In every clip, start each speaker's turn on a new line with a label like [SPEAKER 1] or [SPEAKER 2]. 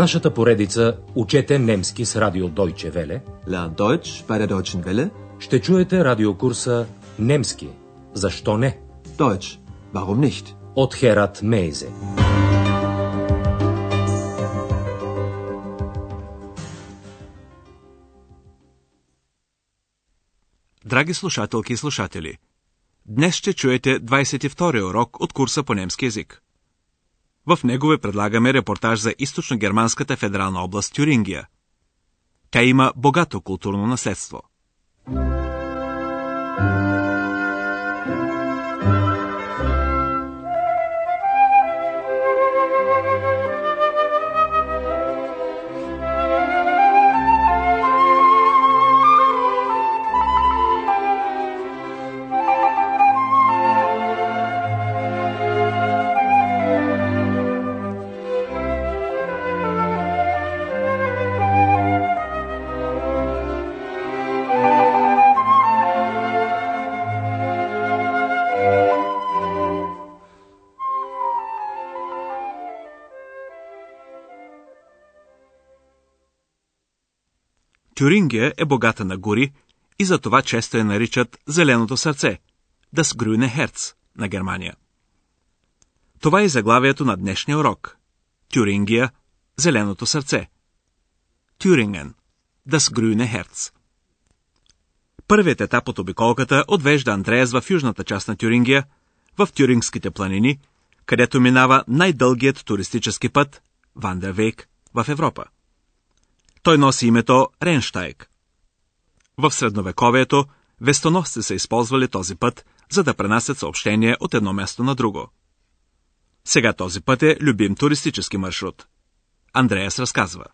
[SPEAKER 1] нашата поредица Учете немски с радио Deutsche Welle
[SPEAKER 2] Lern Deutsch bei der Deutschen Welle.
[SPEAKER 1] ще чуете радиокурса Немски. Защо не?
[SPEAKER 2] Deutsch. Warum nicht?
[SPEAKER 1] От Херат Мейзе.
[SPEAKER 3] Драги слушателки и слушатели, днес ще чуете 22 урок от курса по немски язик. В него ви предлагаме репортаж за източно-германската федерална област Тюрингия. Тя има богато културно наследство. Тюрингия е богата на гори и затова често я наричат Зеленото сърце, Das Grüne Herz на Германия. Това е заглавието на днешния урок. Тюрингия – Зеленото сърце. Тюринген – Das Grüne Herz. Първият етап от обиколката отвежда Андреас в южната част на Тюрингия, в Тюрингските планини, където минава най-дългият туристически път – Вандервейк в Европа. Той носи името Ренштайк. В средновековието вестоносци са използвали този път, за да пренасят съобщения от едно място на друго. Сега този път е любим туристически маршрут. Андреас разказва.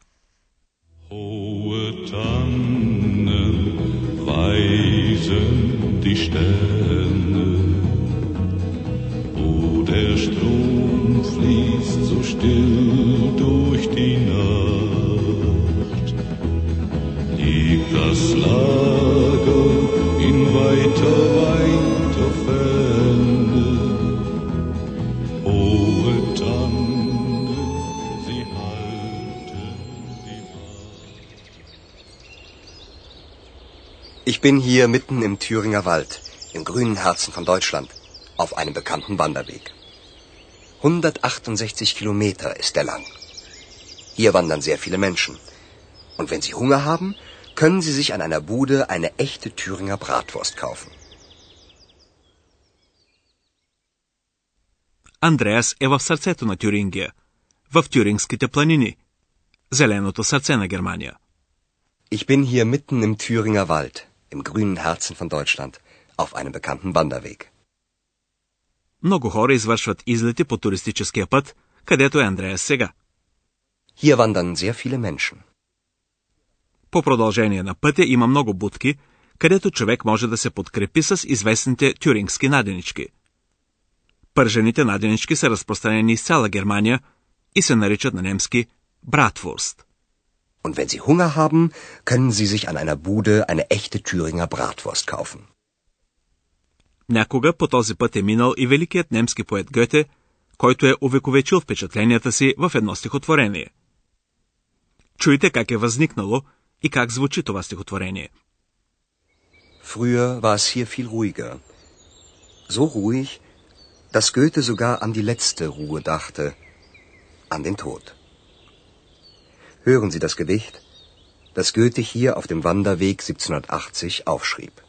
[SPEAKER 4] Der Strom fließt so still durch die Nacht,
[SPEAKER 5] bin hier mitten im Thüringer Wald, im grünen Herzen von Deutschland, auf einem bekannten Wanderweg. 168 Kilometer ist er lang. Hier wandern sehr viele Menschen. Und wenn Sie Hunger haben, können Sie sich an einer Bude eine echte Thüringer Bratwurst kaufen.
[SPEAKER 3] Андреас е в сърцето на Тюрингия, в Тюрингските планини, зеленото сърце на Германия.
[SPEAKER 5] Ich bin hier mitten im Thüringer Wald, im grünen Herzen von Deutschland, auf einem bekannten Wanderweg.
[SPEAKER 3] Много хора извършват излети по туристическия път, където е Андреас сега.
[SPEAKER 5] Hier wandern sehr viele Menschen.
[SPEAKER 3] По продължение на пътя има много будки, където човек може да се подкрепи с известните тюрингски наденички. Пържените наденички са разпространени из цяла Германия и се наричат на немски Братвурст.
[SPEAKER 5] Und wenn Sie Hunger haben, können Sie sich an einer Bude eine echte Thüringer Bratwurst kaufen.
[SPEAKER 3] Някога по този път е минал и великият немски поет Гьоте, който е увековечил впечатленията си в едно стихотворение. Чуйте как е възникнало и как звучи това стихотворение.
[SPEAKER 5] Früher war es hier viel ruhiger. So ruhig, dass Goethe sogar an die letzte Ruhe dachte, an den Tod. Hören Sie das Gedicht, das Goethe hier auf dem Wanderweg 1780 aufschrieb.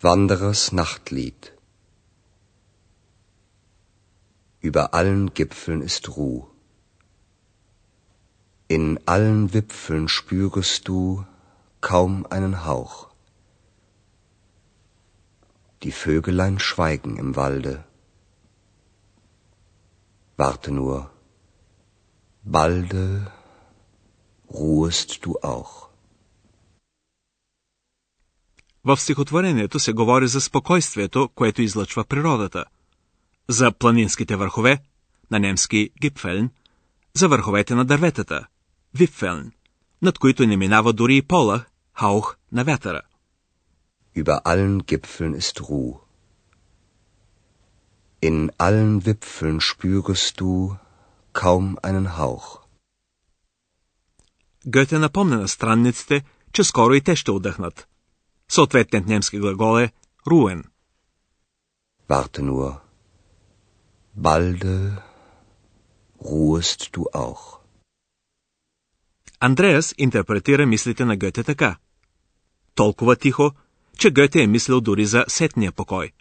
[SPEAKER 5] Wanderers Nachtlied Über allen Gipfeln ist Ruh. In allen Wipfeln spürest du kaum einen Hauch. Die Vögelein schweigen im Walde. Warte nur, balde ruhest du auch.
[SPEAKER 3] В стихотворението се говори за спокойствието, което излъчва природата, за планинските върхове, на немски Гипфелн, за върховете на дърветата, Випфелн, над които не минава дори и пола, хаух на вятъра.
[SPEAKER 5] Über allen Gipfeln ist Ruh. In allen Wipfeln spürest du kaum einen Hauch.
[SPEAKER 3] Гъте напомня на странниците, че скоро и те ще отдъхнат. Съответният немски глагол е руен.
[SPEAKER 5] Warte nur. Balde ruhest du auch.
[SPEAKER 3] Андреас интерпретира мислите на Гъте така. Толкова тихо, че Гъте е мислил дори за сетния покой,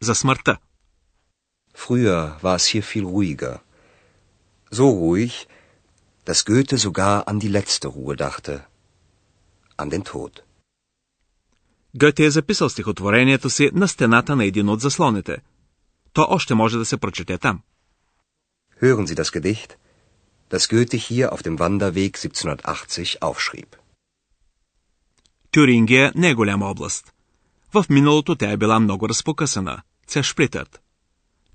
[SPEAKER 3] за смъртта.
[SPEAKER 5] Früher war es hier viel ruhiger. So ruhig, dass Goethe sogar an die letzte Ruhe dachte. An den Tod.
[SPEAKER 3] Гъте е записал стихотворението си на стената на един от заслоните. То още може да се прочете там.
[SPEAKER 5] Hören Sie das Gedicht, das Goethe hier auf dem Wanderweg 1780 aufschrieb.
[SPEAKER 3] Тюрингия не е голяма област. В миналото тя е била много разпокъсана, цешплитът.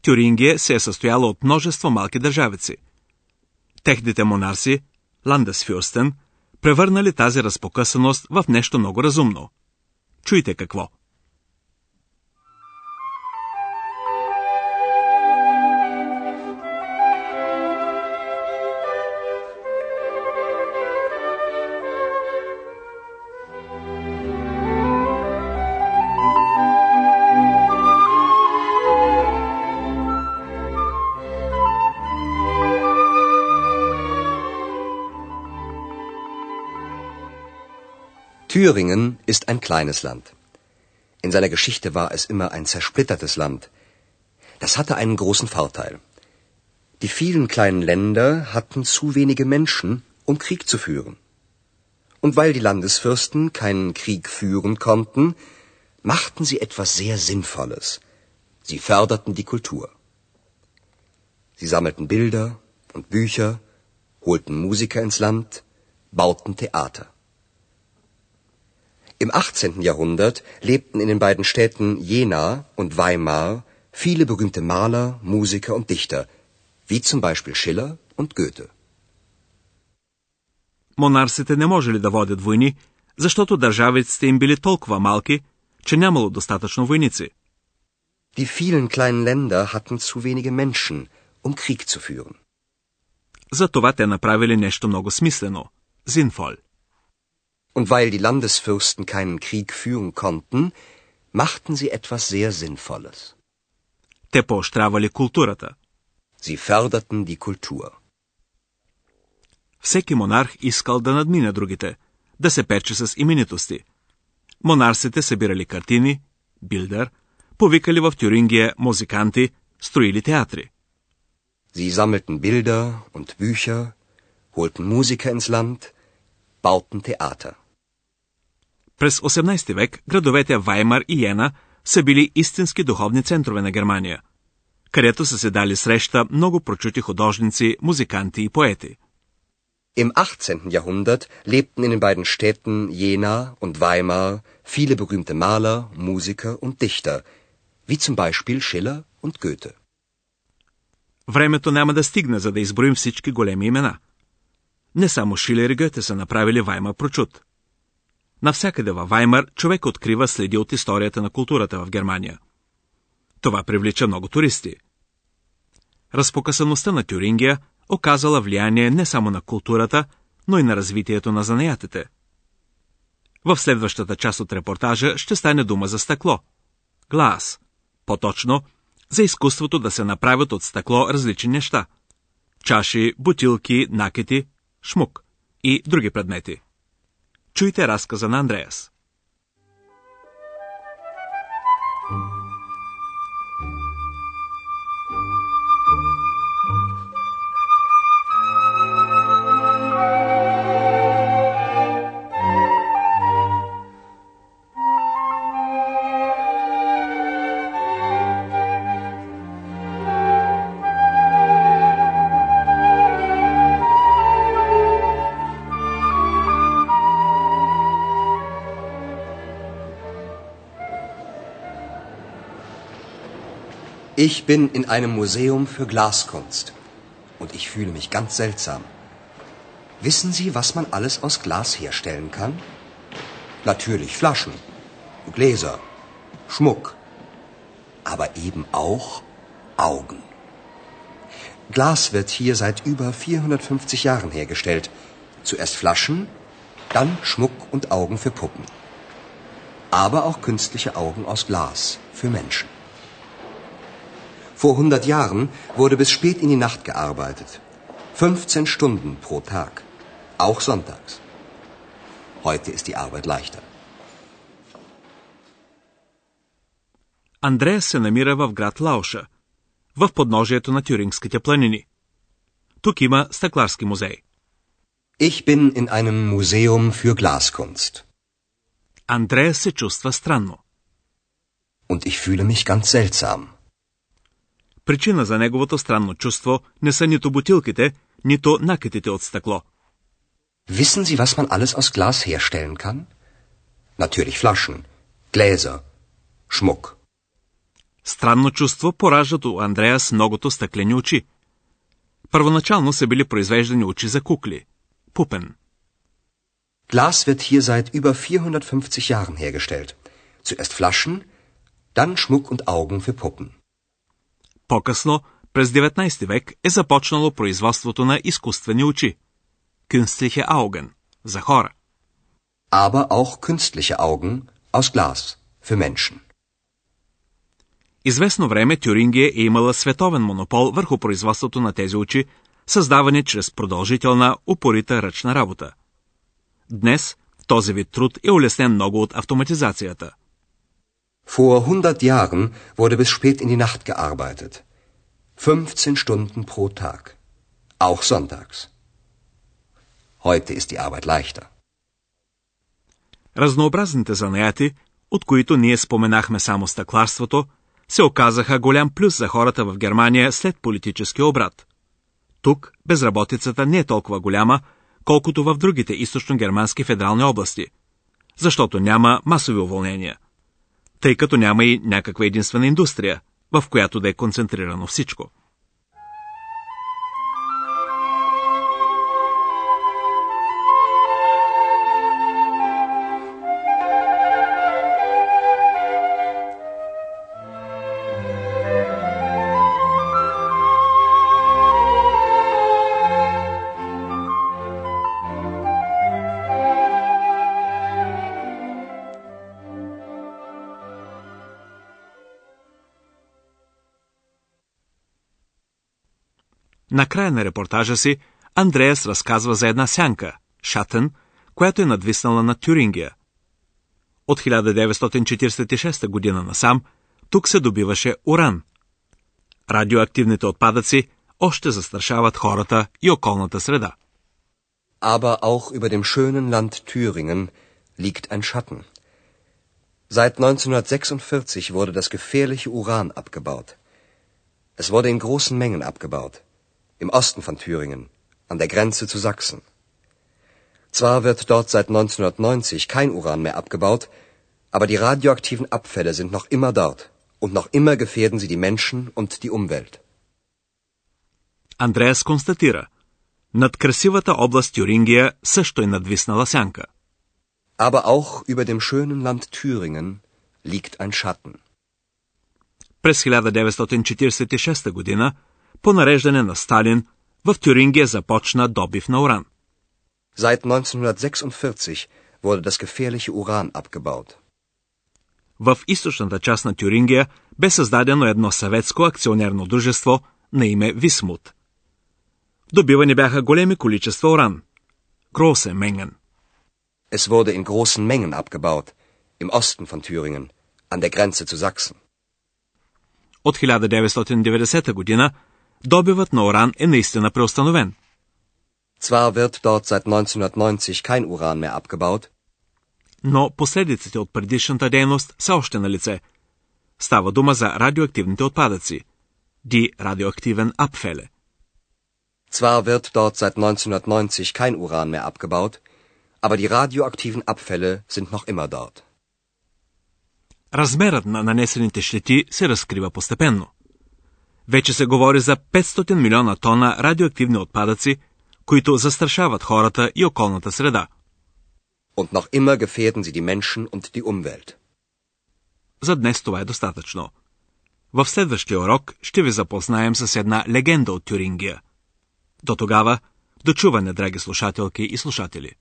[SPEAKER 3] Тюрингия се е състояла от множество малки държавици. Техните монарси, Ландесфюрстен, превърнали тази разпокъсаност в нещо много разумно. Чуйте какво.
[SPEAKER 5] Thüringen ist ein kleines Land. In seiner Geschichte war es immer ein zersplittertes Land. Das hatte einen großen Vorteil. Die vielen kleinen Länder hatten zu wenige Menschen, um Krieg zu führen. Und weil die Landesfürsten keinen Krieg führen konnten, machten sie etwas sehr Sinnvolles. Sie förderten die Kultur. Sie sammelten Bilder und Bücher, holten Musiker ins Land, bauten Theater. Im 18. Jahrhundert lebten in den beiden Städten Jena und Weimar viele berühmte Maler, Musiker und Dichter, wie zum Beispiel Schiller und Goethe.
[SPEAKER 3] Монарсите не можели да водят войни, защото държавиците им били толкова малки, че нямало достатъчно войници.
[SPEAKER 5] Die vielen kleinen Länder hatten zu wenige Menschen, um Krieg zu führen.
[SPEAKER 3] Затова те направили нещо много смислено – Зинфол.
[SPEAKER 5] Und weil die Landesfürsten keinen Krieg führen konnten, machten sie etwas sehr Sinnvolles.
[SPEAKER 3] Те поощрявали културата.
[SPEAKER 5] Sie förderten die Kultur.
[SPEAKER 3] Всеки монарх искал да надмине другите, да се пече с именитости. Монарсите събирали картини, билдер, повикали в Тюрингия музиканти, строили театри.
[SPEAKER 5] Sie sammelten Bilder und Bücher, holten Musiker ins Land, bauten Theater.
[SPEAKER 3] През 18 век градовете Ваймар и Йена са били истински духовни центрове на Германия, където са се дали среща много прочути художници, музиканти и поети.
[SPEAKER 5] Im 18. Jahrhundert lebten in den beiden Städten Jena und Weimar viele berühmte Maler, Musiker und Dichter, wie zum Beispiel Schiller und Goethe.
[SPEAKER 3] Времето няма да стигне, за да изброим всички големи имена. Не само Шилер и Гъте са направили Ваймар прочут. Навсякъде във Ваймар човек открива следи от историята на културата в Германия. Това привлича много туристи. Разпокъсаността на Тюрингия оказала влияние не само на културата, но и на развитието на занаятите. В следващата част от репортажа ще стане дума за стъкло. Глас. По-точно, за изкуството да се направят от стъкло различни неща. Чаши, бутилки, накети, шмук и други предмети. Чуйте разказа на Андреас.
[SPEAKER 5] Ich bin in einem Museum für Glaskunst und ich fühle mich ganz seltsam. Wissen Sie, was man alles aus Glas herstellen kann? Natürlich Flaschen, Gläser, Schmuck, aber eben auch Augen. Glas wird hier seit über 450 Jahren hergestellt. Zuerst Flaschen, dann Schmuck und Augen für Puppen. Aber auch künstliche Augen aus Glas für Menschen. Vor 100 Jahren wurde bis spät in die Nacht gearbeitet. 15 Stunden pro Tag. Auch sonntags. Heute ist die Arbeit leichter.
[SPEAKER 3] Андрея се намира в град Лауша, в подножието на Тюрингските планини. Тук има стъкларски музей.
[SPEAKER 5] Ich bin in einem Museum für Glaskunst.
[SPEAKER 3] Андрея се чувства странно.
[SPEAKER 5] Und ich fühle mich ganz seltsam.
[SPEAKER 3] Причина за неговото странно чувство не са нито бутилките, нито накитите от стъкло.
[SPEAKER 5] Wissen Sie, was man alles aus Glas herstellen kann? Natürlich Flaschen, Gläser, Schmuck.
[SPEAKER 3] Странно чувство пораждат у Андреас многото стъклени очи. Първоначално са били произвеждани очи за кукли. Пупен.
[SPEAKER 5] Glas wird hier seit über 450 Jahren hergestellt. Zuerst Flaschen, dann Schmuck und Augen für Puppen.
[SPEAKER 3] По-късно, през 19 век, е започнало производството на изкуствени очи. Künstliche Augen. За хора.
[SPEAKER 5] Aber auch künstliche Augen aus Glas für Menschen.
[SPEAKER 3] Известно време Тюрингия е имала световен монопол върху производството на тези очи, създавани чрез продължителна, упорита ръчна работа. Днес този вид труд е улеснен много от автоматизацията.
[SPEAKER 5] Vor 100 Jahren wurde bis spät in die Nacht gearbeitet. 15 Stunden pro Tag. Auch sonntags. Heute ist die Arbeit leichter.
[SPEAKER 3] Разнообразните занаяти, от които ние споменахме само стъкларството, се оказаха голям плюс за хората в Германия след политическия обрат. Тук безработицата не е толкова голяма, колкото в другите източно-германски федерални области, защото няма масови уволнения, тъй като няма и някаква единствена индустрия, в която да е концентрирано всичко. Накрая на репортажа си, Андреас разказва за една сянка, Шатен, която е надвиснала над Тюрингия. От 1946 година насам, тук се добиваше уран. Радиоактивните отпадъци още застрашават хората и околната среда.
[SPEAKER 5] Aber auch über dem schönen Land Thüringen liegt ein Schatten. Seit 1946 wurde das gefährliche Uran abgebaut. Es wurde in großen Mengen abgebaut. Im Osten von Thüringen, an der Grenze zu Sachsen. Zwar wird dort seit 1990 kein Uran mehr abgebaut, aber die radioaktiven Abfälle sind noch immer dort. Und noch immer gefährden sie die Menschen und die Umwelt.
[SPEAKER 3] Андреас констатира. Над красивата област Тюрингия също е надвиснала сянка.
[SPEAKER 5] Aber auch über dem schönen Land Thüringen liegt ein Schatten.
[SPEAKER 3] През 1946 година, по нареждане на Сталин, в Тюрингия започна добив на уран.
[SPEAKER 5] Seit 1946 wurde das gefährliche Uran abgebaut.
[SPEAKER 3] В източната част на Тюрингия бе създадено едно съветско акционерно дружество на име Висмут. Добивани бяха големи количества уран. Große Mengen.
[SPEAKER 5] Es wurde in großen Mengen abgebaut, im Osten von Thüringen, an der Grenze zu Sachsen.
[SPEAKER 3] От 1990 година добивът на уран е наистина преустановен.
[SPEAKER 5] Zwar wird dort seit 1990 kein Uran mehr abgebaut,
[SPEAKER 3] но последиците от предишната дейност са още на лице. Става дума за радиоактивните отпадъци. Ди радиоактивен Abfälle.
[SPEAKER 5] Zwar wird dort seit 1990 kein Uran mehr abgebaut, aber die radioaktiven Abfälle sind noch immer dort.
[SPEAKER 3] Размерът на нанесените щети се разкрива постепенно. Вече се говори за 500 милиона тона радиоактивни отпадъци, които застрашават хората и околната среда.
[SPEAKER 5] Und noch immer gefährden sie die Menschen und die Umwelt.
[SPEAKER 3] За днес това е достатъчно. В следващия урок ще ви запознаем с една легенда от Тюрингия. До тогава, до чуване, драги слушателки и слушатели.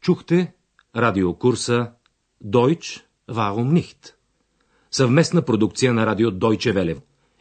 [SPEAKER 1] Чухте радиокурса Deutsch, warum nicht? Съвместна продукция на радио Deutsche Welle